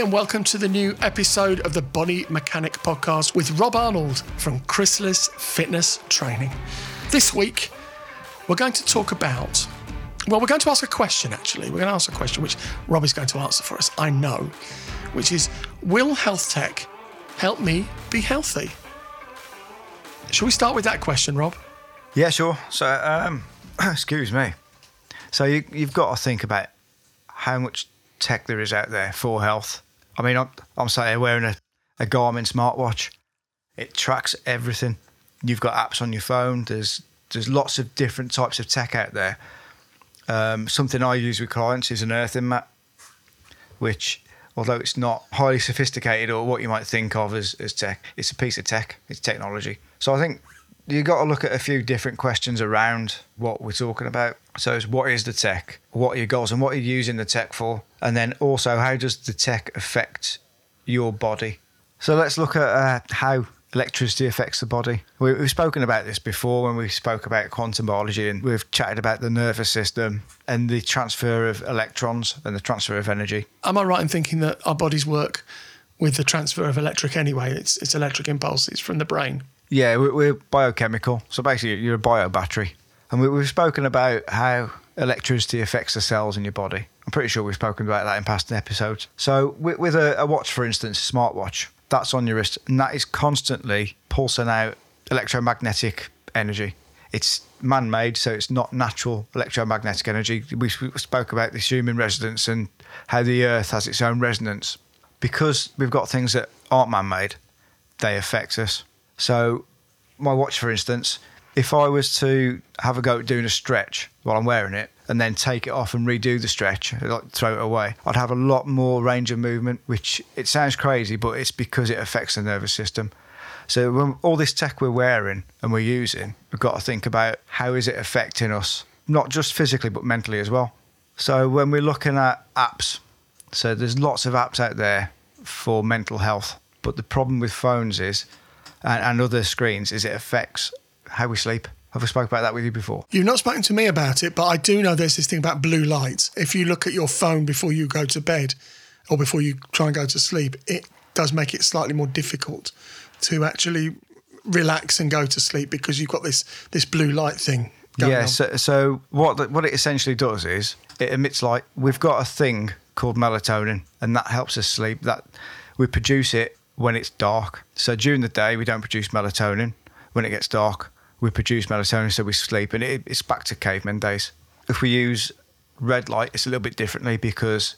and welcome to the new episode of the Body Mechanic Podcast with Rob Arnold from Chrysalis Fitness Training. This week, we're going to talk about, well, we're going to ask a question actually. We're going to ask a question which Rob is going to answer for us, I know, which is Will health tech help me be healthy? Shall we start with that question, Rob? Yeah, sure. So, um, excuse me. So you, you've got to think about how much tech there is out there for health. I mean, I'm, I'm saying wearing a, a Garmin smartwatch. It tracks everything. You've got apps on your phone. There's there's lots of different types of tech out there. Um, something I use with clients is an earthing mat, which, although it's not highly sophisticated or what you might think of as, as tech, it's a piece of tech. It's technology. So I think you've got to look at a few different questions around what we're talking about. So, what is the tech? What are your goals and what are you using the tech for? And then also, how does the tech affect your body? So, let's look at uh, how electricity affects the body. We, have spoken about this before when we spoke about quantum biology, and we've chatted about the nervous system and the transfer of electrons and the transfer of energy. Am I right in thinking that our bodies work with the transfer of electric anyway? It's, it's electric impulses from the brain. Yeah, we're, biochemical. So basically, you're a bio battery. And we, we've spoken about how electricity affects the cells in your body. I'm pretty sure we've spoken about that in past episodes. So, with, with a, a, watch, for instance, a smartwatch, that's on your wrist, and that is constantly pulsing out electromagnetic energy. It's man made, so it's not natural electromagnetic energy. We spoke about this human resonance and how the earth has its own resonance. Because we've got things that aren't man made, they affect us. So, my watch, for instance, if I was to have a go at doing a stretch while I'm wearing it and then take it off and redo the stretch, like throw it away, I'd have a lot more range of movement, which it sounds crazy, but it's because it affects the nervous system. So when all this tech we're wearing and we're using, we've got to think about how is it affecting us, not just physically but mentally as well. So when we're looking at apps, so there's lots of apps out there for mental health, but the problem with phones is and, and other screens is it affects how we sleep. Have I spoke about that with you before? You've not spoken to me about it, but I do know there's this thing about blue light. If you look at your phone before you go to bed or before you try and go to sleep, it does make it slightly more difficult to actually relax and go to sleep because you've got this this blue light thing. yeah. So, so what the, what it essentially does is it emits light. We've got a thing called melatonin, and that helps us sleep. That we produce it when it's dark. So during the day, we don't produce melatonin. When it gets dark, we produce melatonin, so we sleep. And it, it's back to caveman days. If we use red light, it's a little bit differently because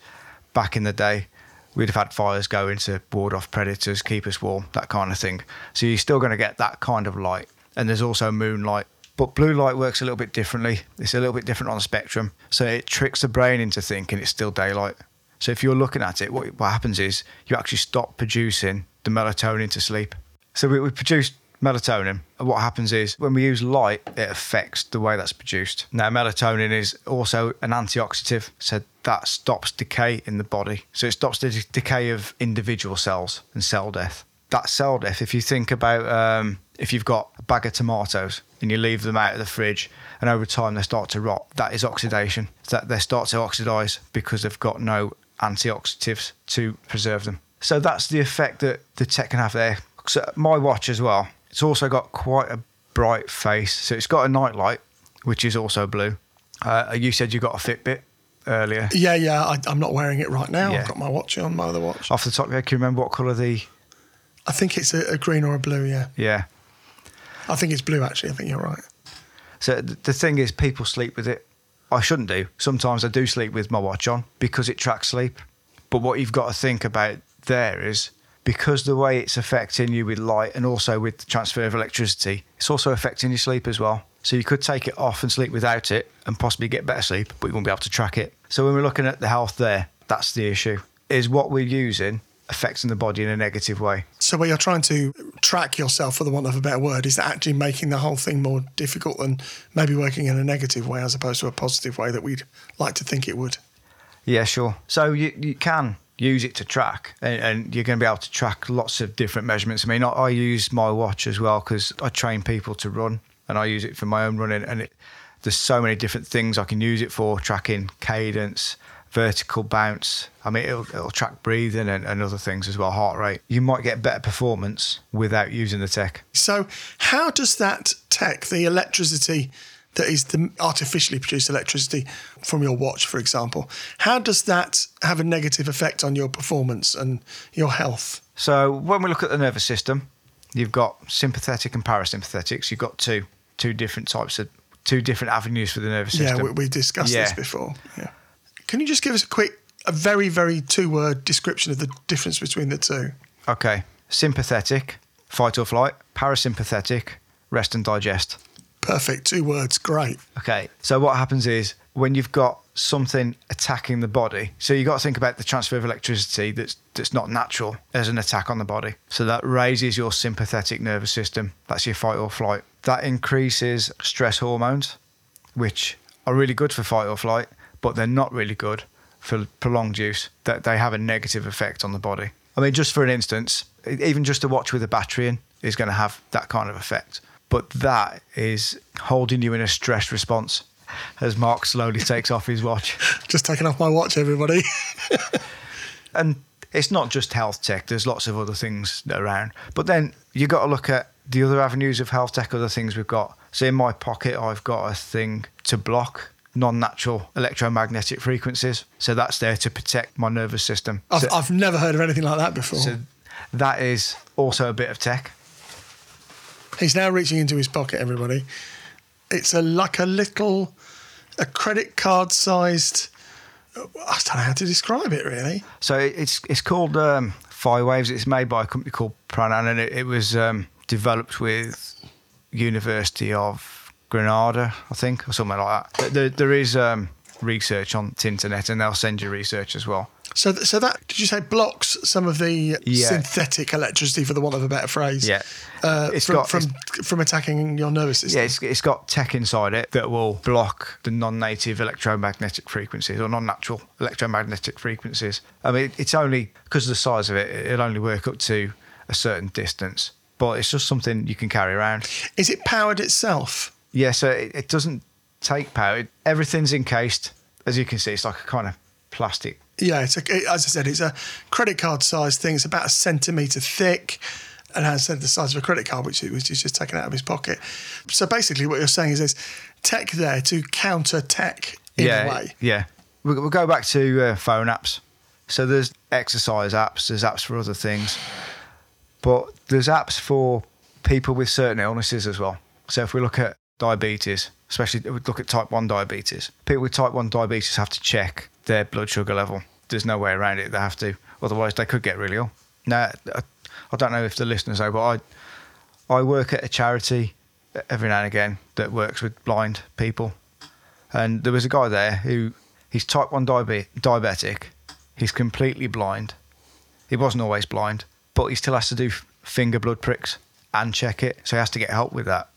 back in the day, we'd have had fires going to ward off predators, keep us warm, that kind of thing. So you're still going to get that kind of light. And there's also moonlight. But blue light works a little bit differently. It's a little bit different on the spectrum. So it tricks the brain into thinking it's still daylight. So if you're looking at it, what, what happens is you actually stop producing the melatonin to sleep. So we, we produce melatonin. What happens is when we use light, it affects the way that's produced. Now, melatonin is also an antioxidant, so that stops decay in the body. So it stops the decay of individual cells and cell death. That cell death, if you think about um, if you've got a bag of tomatoes and you leave them out of the fridge and over time they start to rot, that is oxidation. That they start to oxidize because they've got no antioxidants to preserve them. So that's the effect that the tech can have there. So my watch as well, it's also got quite a bright face. So it's got a night light, which is also blue. Uh, you said you got a Fitbit earlier. Yeah, yeah. I, am not wearing it right now. Yeah. I've got my watch on, my other watch. Off the top of your head, can you remember what colour the? I think it's a, a, green or a blue. Yeah. Yeah. I think it's blue. Actually, I think you're right. So the thing is, people sleep with it. I shouldn't do. Sometimes I do sleep with my watch on because it tracks sleep. But what you've got to think about there is because the way it's affecting you with light and also with the transfer of electricity, it's also affecting your sleep as well. So you could take it off and sleep without it and possibly get better sleep, but you won't be able to track it. So when we're looking at the health there, that's the issue. Is what we're using affecting the body in a negative way. So where you're trying to track yourself, for the want of a better word, is actually making the whole thing more difficult than maybe working in a negative way as opposed to a positive way that we'd like to think it would. Yeah, sure. So you, you can use it to track and, and, you're going to be able to track lots of different measurements. I mean, I, I use my watch as well because I train people to run and I use it for my own running and it, there's so many different things I can use it for tracking cadence, vertical bounce. I mean, it'll, it'll track breathing and, and other things as well, heart rate. You might get better performance without using the tech. So, how does that tech, the electricity that is the artificially produced electricity from your watch, for example, how does that have a negative effect on your performance and your health? So, when we look at the nervous system, you've got sympathetic and parasympathetics. You've got two two different types of two different avenues for the nervous system. Yeah, we, we discussed Yeah. this before. Yeah. Can you just give us a quick, a very, very two word description of the difference between the two? Okay. Sympathetic, fight or flight. Parasympathetic, rest and digest. Perfect. Two words. Great. Okay. So what happens is when you've got something attacking the body, so you've got to think about the transfer of electricity that's that's not natural as an attack on the body. So that raises your sympathetic nervous system. That's your fight or flight. That increases stress hormones, which are really good for fight or flight, but they're not really good for prolonged use. That they have a negative effect on the body. I mean, just for an instance, even just a watch with a battery in is going to have that kind of effect. But that is holding you in a stress response as Mark slowly takes off his watch. Just taking off my watch, everybody. And it's not just health tech, there's lots of other things around. But then you've got to look at the other avenues of health tech, other things we've got. So in my pocket, I've got a thing to block non natural electromagnetic frequencies. So that's there to protect my nervous system. I've, So- I've never heard of anything like that before. So that is also a bit of tech. He's now reaching into his pocket, everybody. It's a like a little, a credit card sized. I don't know how to describe it really. So it's it's called um, Phi Waves. It's made by a company called Pranan, and it, it was um, developed with University of Granada, I think, or something like that. There, there is um, research on the internet, and they'll send you research as well. So, th- so that did you say blocks some of the Yeah. synthetic electricity, for the want of a better phrase? Yeah. uh, It's from got- from from attacking your nervous system. Yeah, it's, it's got tech inside it that will block the non-native electromagnetic frequencies or non-natural electromagnetic frequencies. I mean, it's only because of the size of it, it'll only work up to a certain distance, but it's just something you can carry around. Is it powered itself? Yeah, so it, it doesn't take power. Everything's encased. As you can see, it's like a kind of plastic. Yeah, it's a, it- as I said, it's a credit card sized thing. It's about a centimetre thick and has said the size of a credit card, which, he's just taken out of his pocket. So basically, what you're saying is there's tech there to counter tech in yeah, a way. yeah. We'll, we'll go back to uh, phone apps. So there's exercise apps. There's apps for other things, but there's apps for people with certain illnesses as well. So if we look at diabetes, especially if we look at type one diabetes, people with type one diabetes have to check their blood sugar level. There's no way around it. They have to, otherwise they could get really ill. Now, I- don't know if the listeners know, but I I work at a charity every now and again that works with blind people, and there was a guy there who he's type one diabe- diabetic. He's completely blind. He wasn't always blind, but he still has to do finger blood pricks and check it. So he has to get help with that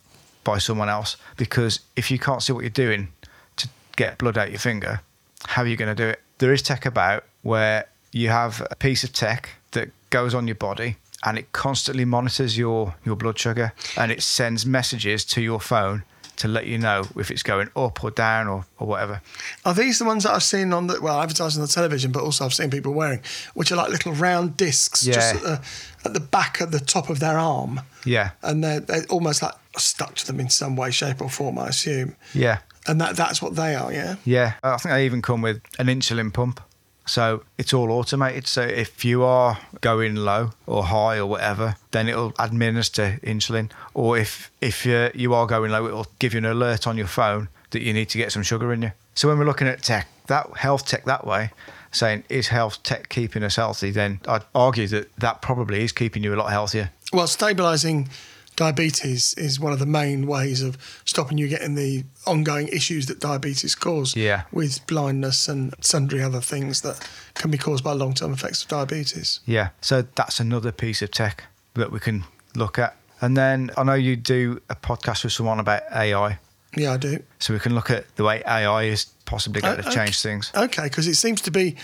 by someone else because if you can't see what you're doing to get blood out your finger, how are you going to do it? There is tech about where you have a piece of tech that goes on your body and it constantly monitors your, your blood sugar and it sends messages to your phone to let you know if it's going up or down or, or whatever. Are these the ones that I've seen on the well advertised on the television, but also I've seen people wearing, which are like little round discs just at the, at the back at the top of their arm, Yeah. and they're, they're almost like stuck to them in some way, shape, or form. I assume, Yeah. And that that's what they are. Yeah. Yeah, I think they even come with an insulin pump. So it's all automated. So if you are going low or high or whatever, then it'll administer insulin. Or if if you you are going low, it'll give you an alert on your phone that you need to get some sugar in you. So when we're looking at tech, that health tech that way, saying is health tech keeping us healthy, then I'd argue that that probably is keeping you a lot healthier. Well, stabilising diabetes is one of the main ways of stopping you getting the ongoing issues that diabetes cause. Yeah. With blindness and sundry other things that can be caused by long term effects of diabetes. Yeah. So that's another piece of tech that we can look at. And then I know you do a podcast with someone about AI. Yeah, I do. So we can look at the way AI is possibly going to change okay. things. Okay, because it seems to be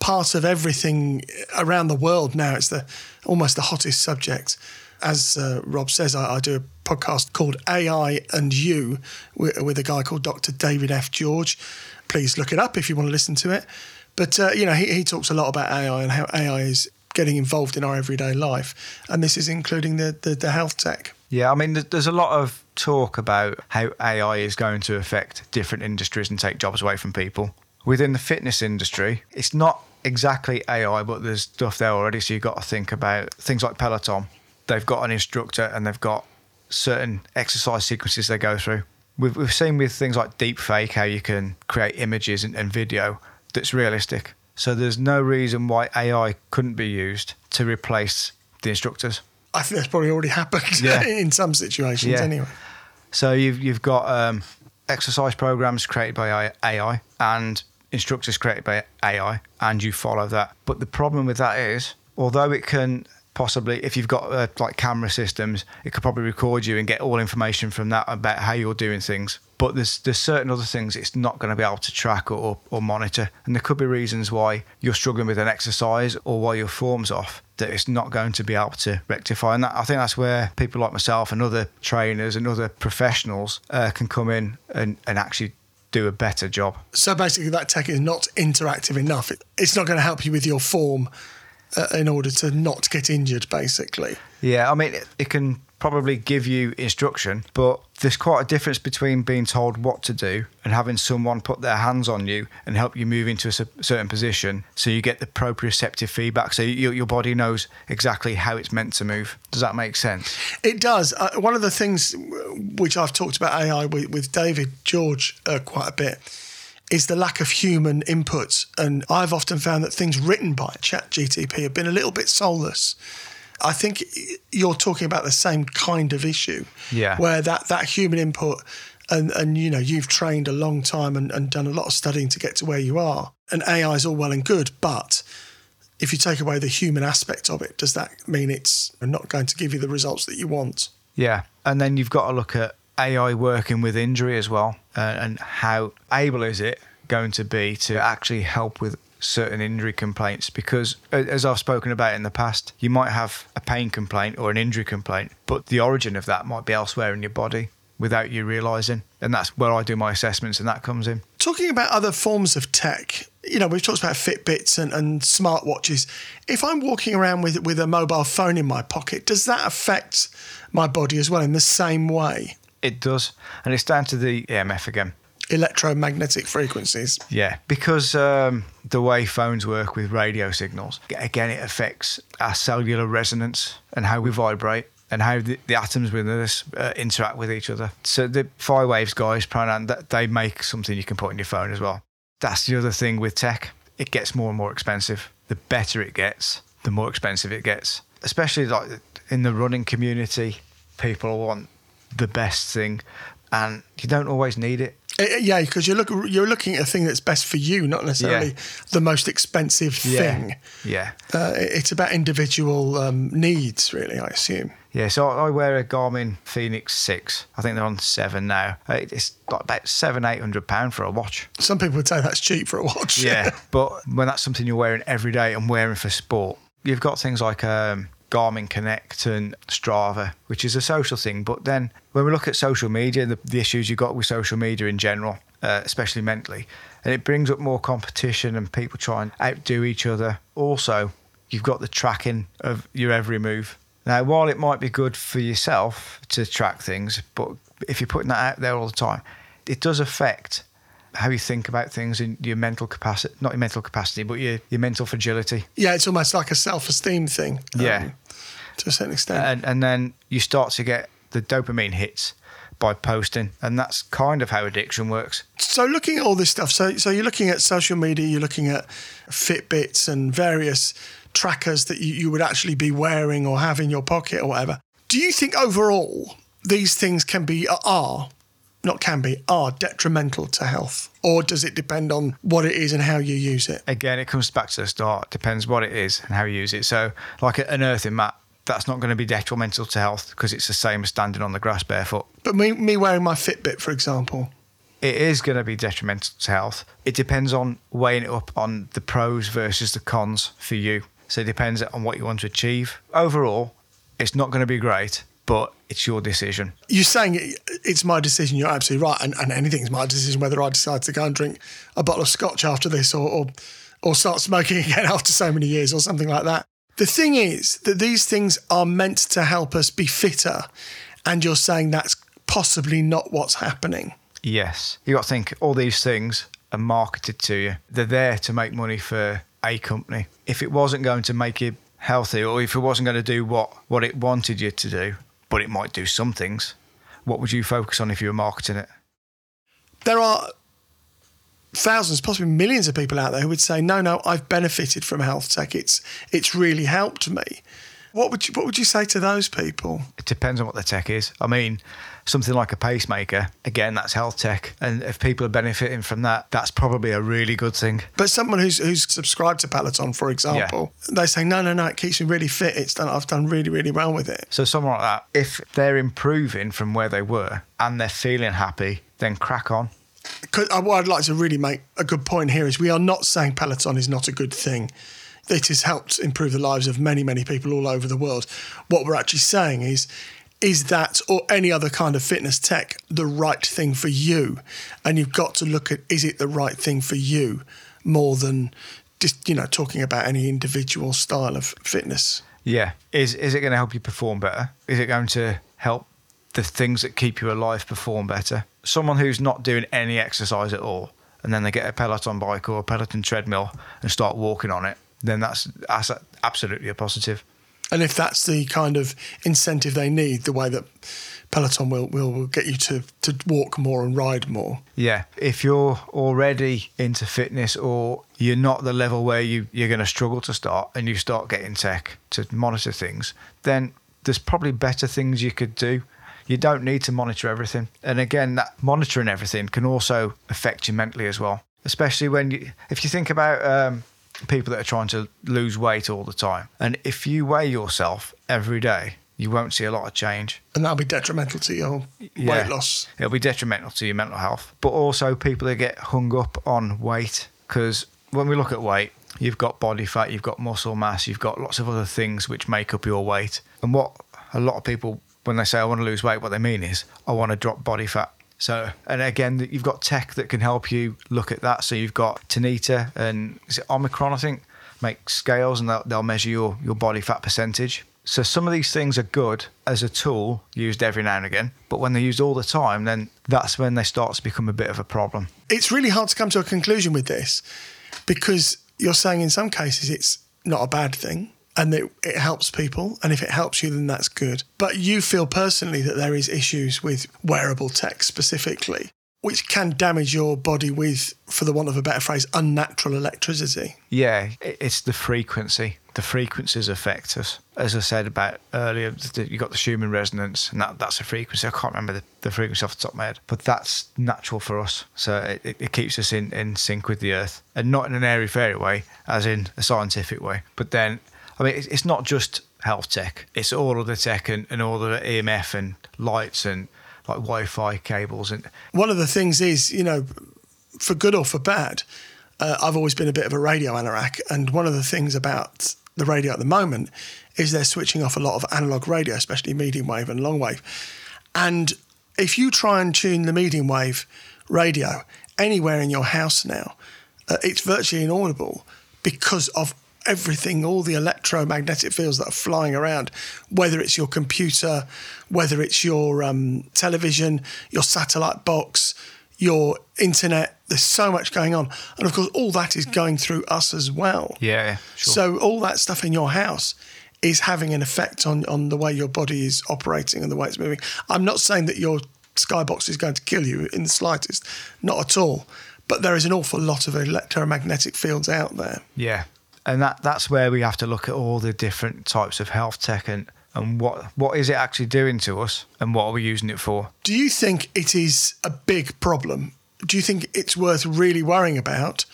part of everything around the world now. It's the almost the hottest subject. As uh, Rob says, I, I do a podcast called AI and You with, with a guy called Dr. David F. George. Please look it up if you want to listen to it. But uh, you know, he, he talks a lot about AI and how AI is getting involved in our everyday life, and this is including the the, the health tech. Yeah, I mean, there's- there's a lot of talk about how AI is going to affect different industries and take jobs away from people. Within the fitness industry, it's not exactly AI, but there's stuff there already. So you've got to think about things like Peloton. They've got an instructor and they've got certain exercise sequences they go through. We've, we've seen with things like deepfake how you can create images and, and video that's realistic. So there's no reason why AI couldn't be used to replace the instructors. I think that's probably already happened Yeah. in some situations, Yeah. anyway. So you've you've got um, exercise programs created by AI and instructors created by AI, and you follow that. But the problem with that is, although it can possibly, if you've got uh, like camera systems, it could probably record you and get all information from that about how you're doing things. But there's there's certain other things it's not going to be able to track or, or monitor, and there could be reasons why you're struggling with an exercise or why your form's off that it's not going to be able to rectify. And that, I think that's where people like myself and other trainers and other professionals uh, can come in and, and actually do a better job. So basically, that tech is not interactive enough. It, it's not going to help you with your form in order to not get injured, basically. Yeah, I mean, it, it can probably give you instruction, but there's quite a difference between being told what to do and having someone put their hands on you and help you move into a certain position so you get the proprioceptive feedback so you, your body knows exactly how it's meant to move. Does that make sense? It does. Uh, one of the things which I've talked about AI with, with David George uh, quite a bit is the lack of human input. And I've often found that things written by ChatGTP have been a little bit soulless. I think you're talking about the same kind of issue, Yeah. where that, that human input and, and you know you've trained a long time and, and done a lot of studying to get to where you are. And AI is all well and good, but if you take away the human aspect of it, does that mean it's not going to give you the results that you want? Yeah. And then you've got to look at AI working with injury as well uh, and how able is it going to be to actually help with certain injury complaints because uh, as I've spoken about in the past you might have a pain complaint or an injury complaint but the origin of that might be elsewhere in your body without you realizing and that's where I do my assessments and that comes in Talking about other forms of tech, you know, we've talked about Fitbits and, and smartwatches. If I'm walking around with with a mobile phone in my pocket, does that affect my body as well in the same way? It does and it's down to the EMF again Electromagnetic frequencies. Yeah, because um, the way phones work with radio signals, again, it affects our cellular resonance and how we vibrate and how the, the atoms within us uh, interact with each other. So the Phi Waves guys, Pranan, that they make something you can put in your phone as well. That's the other thing with tech. It gets more and more expensive. The better it gets, the more expensive it gets. Especially like in the running community, people want the best thing, and you don't always need it. Uh, yeah, because you're look, you're looking at a thing that's best for you, not necessarily Yeah. the most expensive thing. Yeah. Uh, it's about individual um, needs, really. I assume. Yeah, so I wear a Garmin Fenix Six. I think they're on seven now. Uh, It's like about seven, eight hundred pound for a watch. Some people would say that's cheap for a watch. Yeah, but when that's something you're wearing every day and wearing for sport, you've got things like um, Garmin Connect and Strava, which is a social thing. But then when we look at social media, the, the issues you've got with social media in general, uh, especially mentally, and it brings up more competition and people try and outdo each other. Also, you've got the tracking of your every move. Now, while it might be good for yourself to track things, but if you're putting that out there all the time, it does affect how you think about things and your mental capacity, not your mental capacity, but your, your mental fragility. Yeah, it's almost like a self-esteem thing. um, Yeah. to a certain extent. And, and then you start to get the dopamine hits by posting. And that's kind of how addiction works. So looking at all this stuff, so so you're looking at social media, you're looking at Fitbits and various trackers that you, you would actually be wearing or have in your pocket or whatever. Do you think overall these things can be are not can be are detrimental to health, or does it depend on what it is and how you use it? Again, it comes back to the start. Depends what it is and how you use it. So, like an earthing mat, that's not going to be detrimental to health because it's the same as standing on the grass barefoot. But me me wearing my Fitbit, for example, it is going to be detrimental to health. It depends on weighing it up on the pros versus the cons for you. So it depends on what you want to achieve. Overall, it's not going to be great, but it's your decision. you're saying it's my decision. You're absolutely right, and, and anything's my decision whether I decide to go and drink a bottle of scotch after this or, or or start smoking again after so many years or something like that. The thing is that these things are meant to help us be fitter, and you're saying that's possibly not what's happening. Yes. You got to think all these things are marketed to you. They're there to make money for a company. If it wasn't going to make you healthy or if it wasn't going to do what, what it wanted you to do, but it might do some things, what would you focus on if you were marketing it? There are thousands, possibly millions of people out there who would say, "No, no, I've benefited from health tech. It's it's really helped me." What would you What would you say to those people? It depends on what the tech is. I mean, something like a pacemaker, again, that's health tech. And if people are benefiting from that, that's probably a really good thing. But someone who's who's subscribed to Peloton, for example, they say, no, no, no, it keeps me really fit. It's done. I've done really, really well with it. So someone like that, if they're improving from where they were and they're feeling happy, then crack on. 'Cause, uh, what I'd like to really make a good point here is we are not saying Peloton is not a good thing. It has helped improve the lives of many, many people all over the world. What we're actually saying is, is that or any other kind of fitness tech the right thing for you? And you've got to look at is it the right thing for you more than just you know talking about any individual style of fitness. Yeah. Is is it going to help you perform better? Is it going to help the things that keep you alive perform better? Someone who's not doing any exercise at all and then they get a Peloton bike or a Peloton treadmill and start walking on it, then that's, that's absolutely a positive. And if that's the kind of incentive they need, the way that Peloton will, will, will get you to, to walk more and ride more. Yeah. If you're already into fitness or you're not the level where you, you're going to struggle to start and you start getting tech to monitor things, then there's probably better things you could do. You don't need to monitor everything. And again, that monitoring everything can also affect you mentally as well. Especially when you, if you think about um, people that are trying to lose weight all the time, and if you weigh yourself every day, you won't see a lot of change. And that'll be detrimental to your Yeah. weight loss. It'll be detrimental to your mental health, but also people that get hung up on weight. Because when we look at weight, you've got body fat, you've got muscle mass, you've got lots of other things which make up your weight. And what a lot of people, when they say I want to lose weight, what they mean is I want to drop body fat. So, and again, you've got tech that can help you look at that. So you've got Tanita and is it Omicron, I think, make scales and they'll, they'll measure your, your body fat percentage. So some of these things are good as a tool used every now and again, but when they're used all the time, then that's when they start to become a bit of a problem. It's really hard to come to a conclusion with this because you're saying in some cases it's not a bad thing and that it helps people. And if it helps you, then that's good. But you feel personally that there is issues with wearable tech specifically, which can damage your body with, for the want of a better phrase, unnatural electricity. Yeah, it's the frequency. The frequencies affect us. As I said about earlier, you got the Schumann resonance, and that, that's a frequency. I can't remember the, the frequency off the top of my head, but that's natural for us. So it, it, it keeps us in, in sync with the earth, and not in an airy fairy way, as in a scientific way. But then, I mean, it's, not just health tech; it's all of the tech and, and all the EMF and lights and like Wi-Fi cables and One of the things is, you know, for good or for bad, uh, I've always been a bit of a radio anorak. And one of the things about the radio at the moment is they're switching off a lot of analog radio, especially medium wave and long wave. And if you try and tune the medium wave radio anywhere in your house now, uh, it's virtually inaudible because of everything, all the electromagnetic fields that are flying around, whether it's your computer, whether it's your um, television, your satellite box, your internet. There's so much going on. And of course, all that is going through us as well. yeah, sure. So all that stuff in your house is having an effect on, on the way your body is operating and the way it's moving. I'm not saying that your skybox is going to kill you in the slightest, not at all. But there is an awful lot of electromagnetic fields out there. Yeah, and that that's where we have to look at all the different types of health tech and and what what is it actually doing to us and what are we using it for? Do you think it is a big problem? Do you think it's worth really worrying about?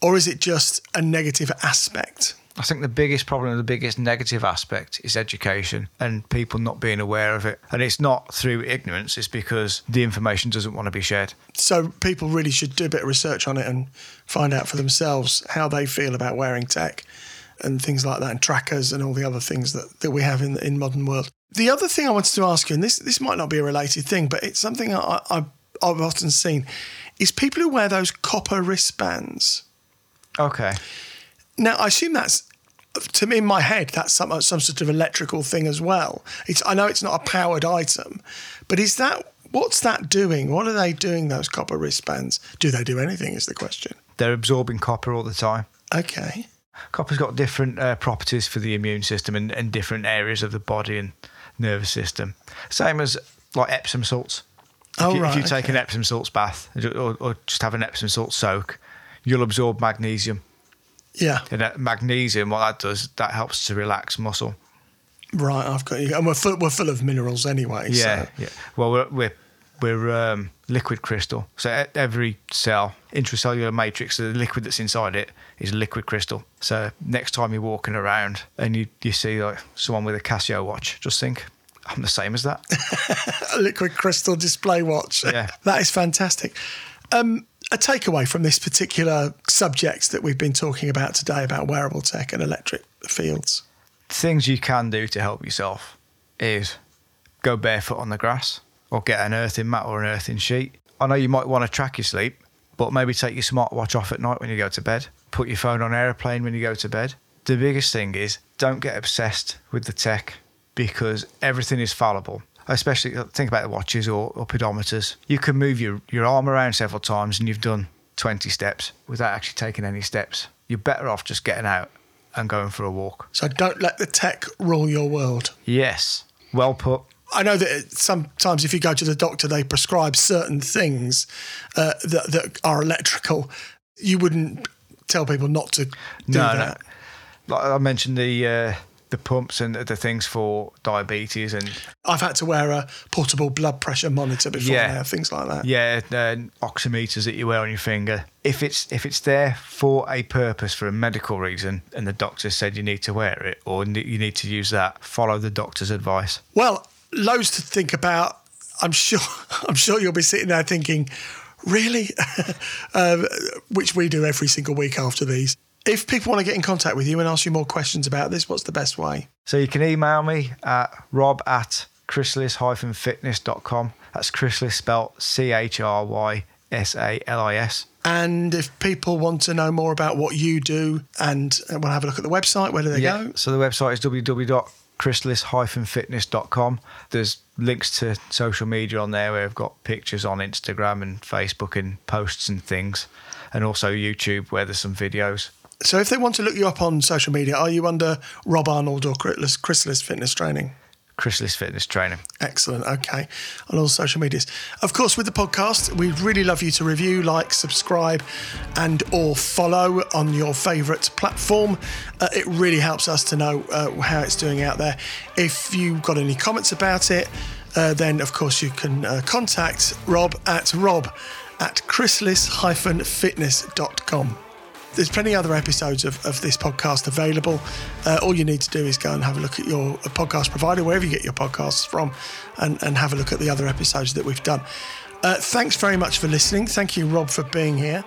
Or is it just a negative aspect? I think the biggest problem, and the biggest negative aspect is education and people not being aware of it. And it's not through ignorance, it's because the information doesn't want to be shared. So people really should do a bit of research on it and find out for themselves how they feel about wearing tech and things like that, and trackers and all the other things that, that we have in the in modern world. The other thing I wanted to ask you, and this this might not be a related thing, but it's something I, I, I've often seen, is people who wear those copper wristbands. Okay. Now, I assume that's to me in my head that's some some sort of electrical thing as well. It's I know it's not a powered item, but is that what's that doing? What are they doing? Those copper wristbands? Do they do anything? Is the question. They're absorbing copper all the time. Okay. Copper's got different uh, properties for the immune system and, and different areas of the body and nervous system. Same as like Epsom salts. If, Oh, you, right, if you take okay. an Epsom salts bath or, or just have an Epsom salt soak, you'll absorb magnesium. Yeah. And that magnesium, what that does, that helps to relax muscle. Right. I've got you. And we're full, we're full of minerals anyway. Yeah, So. yeah. Well, we're we're, we're um, liquid crystal. So every cell, intracellular matrix, the liquid that's inside it is liquid crystal. So next time you're walking around and you, you see like someone with a Casio watch, just think, I'm the same as that. a liquid crystal display watch. Yeah. that is fantastic. Um, a takeaway from this particular subject that we've been talking about today about wearable tech and electric fields. Things you can do to help yourself is go barefoot on the grass or get an earthing mat or an earthing sheet. I know you might want to track your sleep, but maybe take your smartwatch off at night when you go to bed. Put your phone on airplane when you go to bed. The biggest thing is don't get obsessed with the tech because everything is fallible. Especially uh, think about the watches or, or pedometers. You can move your, your arm around several times and you've done 20 steps without actually taking any steps. You're better off just getting out and going for a walk. So don't let the tech rule your world. Yes. Well put. I know that sometimes if you go to the doctor, they prescribe certain things uh, that, that are electrical. You wouldn't tell people not to do No, that. no. Like I mentioned the uh, the pumps and the things for diabetes and I've had to wear a portable blood pressure monitor before Yeah. now, things like that. yeah, uh, oximeters that you wear on your finger. If it's if it's there for a purpose for a medical reason, and the doctor said you need to wear it or you need to use that, follow the doctor's advice. Well, loads to think about. I'm sure. I'm sure you'll be sitting there thinking, really, um, which we do every single week after these. If people want to get in contact with you and ask you more questions about this, what's the best way? So you can email me at rob at chrysalis-fitness.com. That's chrysalis spelled C H R Y S A L I S. And if people want to know more about what you do and want to have a look at the website, where do they go? So the website is www.chrysalis-fitness.com. There's links to social media on there where I've got pictures on Instagram and Facebook and posts and things. And also YouTube where there's some videos. So if they want to look you up on social media, are you under Rob Arnold or Chrysalis, Fitness Training? Chrysalis Fitness Training. Excellent. Okay. On all social medias. Of course, with the podcast, we'd really love you to review, like, subscribe, and or follow on your favourite platform. Uh, it really helps us to know uh, how it's doing out there. If you've got any comments about it, uh, then of course you can uh, contact Rob at rob at chrysalis-fitness.com. There's plenty other episodes of, of this podcast available. Uh, all you need to do is go and have a look at your podcast provider, wherever you get your podcasts from, and, and have a look at the other episodes that we've done. Uh, thanks very much for listening. Thank you, Rob, for being here.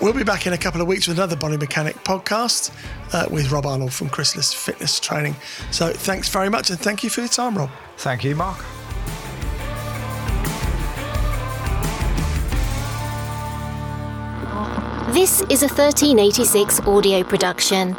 We'll be back in a couple of weeks with another Body Mechanic podcast uh, with Rob Arnold from Chrysalis Fitness Training. So thanks very much and thank you for your time, Rob. Thank you, Mark. This is a 1386 audio production.